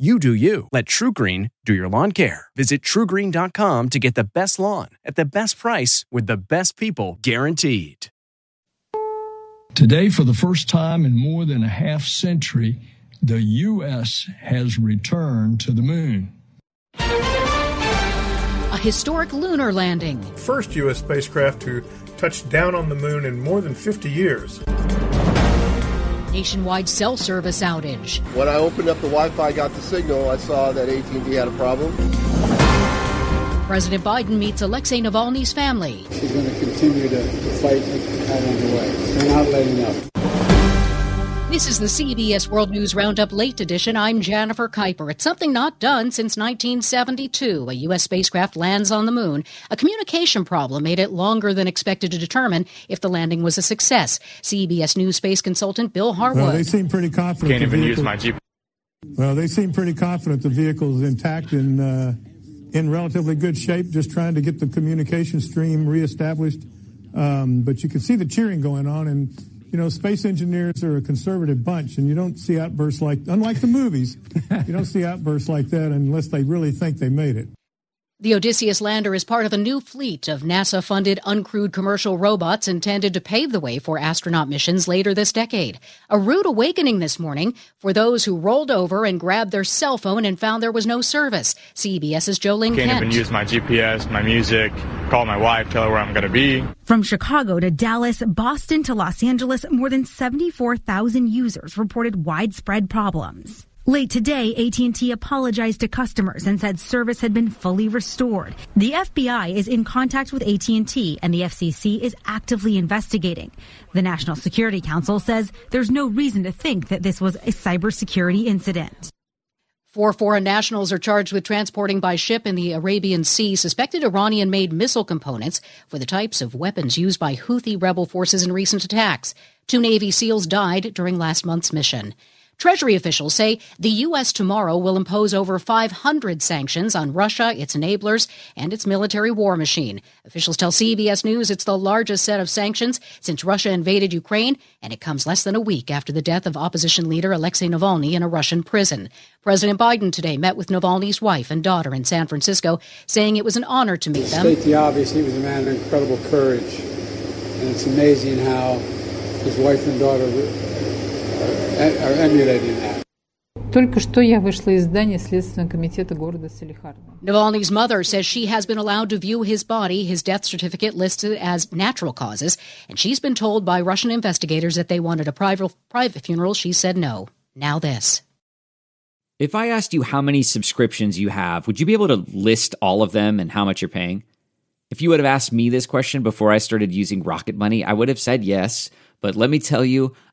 You do you. Let TruGreen do your lawn care. Visit trugreen.com to get the best lawn at the best price with the best people guaranteed. Today, for the first time in more than a half century, the U.S. has returned to the moon. A historic lunar landing. First U.S. spacecraft to touch down on the moon in more than 50 years. Nationwide cell service outage. When I opened up the Wi-Fi, got the signal, I saw that AT&T had a problem. President Biden meets Alexei Navalny's family. She's going to continue to fight out underway. They're not letting up. This is the CBS World News Roundup Late Edition. I'm Jennifer Keiper. It's something not done since 1972. A U.S. spacecraft lands on the moon. A communication problem made it longer than expected to determine if the landing was a success. CBS News space consultant Bill Harwood. Well, they seem pretty confident. Can't even use my GPS. Well, they seem pretty confident the vehicle is intact and uh, in relatively good shape, just trying to get the communication stream reestablished. Um, but you can see the cheering going on and you know, space engineers are a conservative bunch, and you don't see outbursts like, unlike the movies, you don't see outbursts like that unless they really think they made it. The Odysseus lander is part of a new fleet of NASA funded uncrewed commercial robots intended to pave the way for astronaut missions later this decade. A rude awakening this morning for those who rolled over and grabbed their cell phone and found there was no service. CBS's Jo Ling Can't Kent. even use my GPS, my music, call my wife, tell her where I'm going to be. From Chicago to Dallas, Boston to Los Angeles, more than 74,000 users reported widespread problems. Late today, AT&T apologized to customers and said service had been fully restored. The FBI is in contact with AT&T and the FCC is actively investigating. The National Security Council says there's no reason to think that this was a cybersecurity incident. Four foreign nationals are charged with transporting by ship in the Arabian Sea suspected Iranian made missile components for the types of weapons used by Houthi rebel forces in recent attacks. Two Navy SEALs died during last month's mission. Treasury officials say the U.S. tomorrow will impose over 500 sanctions on Russia, its enablers, and its military war machine. Officials tell CBS News it's the largest set of sanctions since Russia invaded Ukraine, and it comes less than a week after the death of opposition leader Alexei Navalny in a Russian prison. President Biden today met with Navalny's wife and daughter in San Francisco, saying it was an honor to meet them. State the obvious, he was a man of incredible courage. And it's amazing how his wife and daughter are emulating that. Только что я вышла из здания Следственного комитета города Салехарда. Navalny's mother says she has been allowed to view his body, his death certificate listed as natural causes, and she's been told by Russian investigators that they wanted a private, private funeral. She said no. Now this. If I asked you how many subscriptions you have, would you be able to list all of them and how much you're paying? If you would have asked me this question before I started using Rocket Money, I would have said yes. But let me tell you,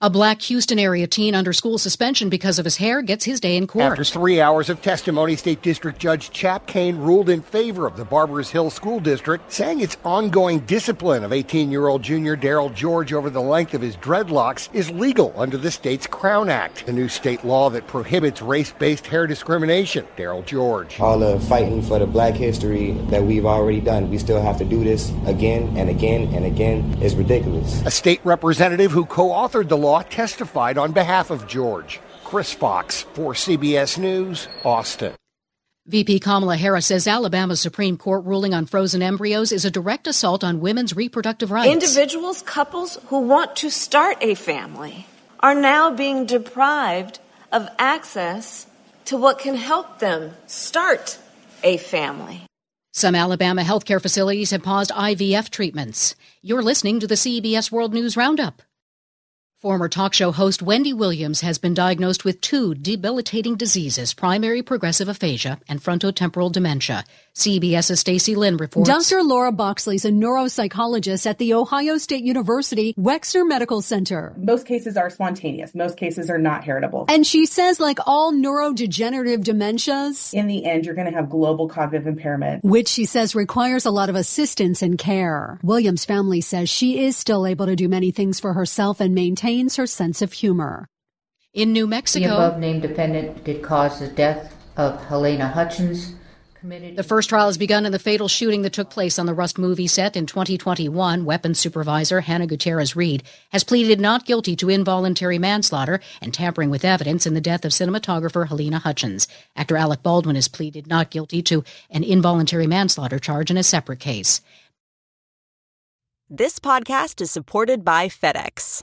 A black Houston area teen under school suspension because of his hair gets his day in court. After three hours of testimony, State District Judge Chap Cain ruled in favor of the Barbers Hill School District, saying its ongoing discipline of 18 year old junior Darryl George over the length of his dreadlocks is legal under the state's Crown Act, the new state law that prohibits race based hair discrimination. Darryl George. All the fighting for the black history that we've already done, we still have to do this again and again and again is ridiculous. A state representative who co authored the law law testified on behalf of George. Chris Fox for CBS News, Austin. VP Kamala Harris says Alabama's Supreme Court ruling on frozen embryos is a direct assault on women's reproductive rights. Individuals, couples who want to start a family are now being deprived of access to what can help them start a family. Some Alabama healthcare facilities have paused IVF treatments. You're listening to the CBS World News Roundup. Former talk show host Wendy Williams has been diagnosed with two debilitating diseases primary progressive aphasia and frontotemporal dementia. CBS's Stacy Lynn reports. Dr. Laura Boxley is a neuropsychologist at The Ohio State University Wexner Medical Center. Most cases are spontaneous, most cases are not heritable. And she says, like all neurodegenerative dementias, in the end, you're going to have global cognitive impairment, which she says requires a lot of assistance and care. Williams' family says she is still able to do many things for herself and maintain retains her sense of humor. In New Mexico, the above named defendant did cause the death of Halyna Hutchins. The first trial has begun in the fatal shooting that took place on the Rust movie set in 2021. Weapons supervisor Hannah Gutierrez Reed has pleaded not guilty to involuntary manslaughter and tampering with evidence in the death of cinematographer Halyna Hutchins. Actor Alec Baldwin has pleaded not guilty to an involuntary manslaughter charge in a separate case. This podcast is supported by FedEx.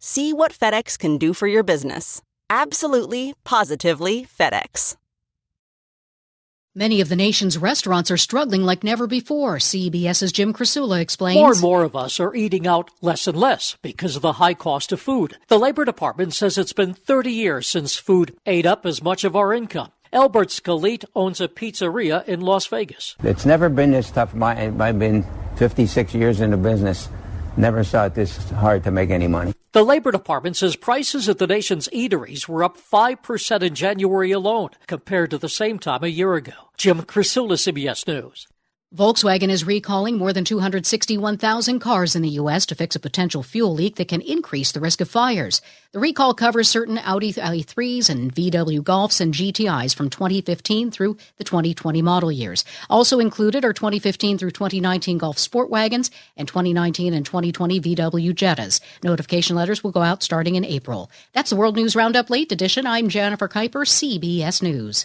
See what FedEx can do for your business. Absolutely, positively FedEx. Many of the nation's restaurants are struggling like never before, CBS's Jim Krasula explains. More and more of us are eating out less and less because of the high cost of food. The Labor Department says it's been 30 years since food ate up as much of our income. Albert Scalit owns a pizzeria in Las Vegas. It's never been this tough. I've been 56 years in the business. Never saw it this hard to make any money. The Labor Department says prices at the nation's eateries were up 5% in January alone compared to the same time a year ago. Jim Krasula, CBS News. Volkswagen is recalling more than 261,000 cars in the U.S. to fix a potential fuel leak that can increase the risk of fires. The recall covers certain Audi i3s and VW Golfs and GTIs from 2015 through the 2020 model years. Also included are 2015 through 2019 Golf Sport Wagons and 2019 and 2020 VW Jettas. Notification letters will go out starting in April. That's the World News Roundup Late Edition. I'm Jennifer Keiper, CBS News.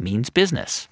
means business.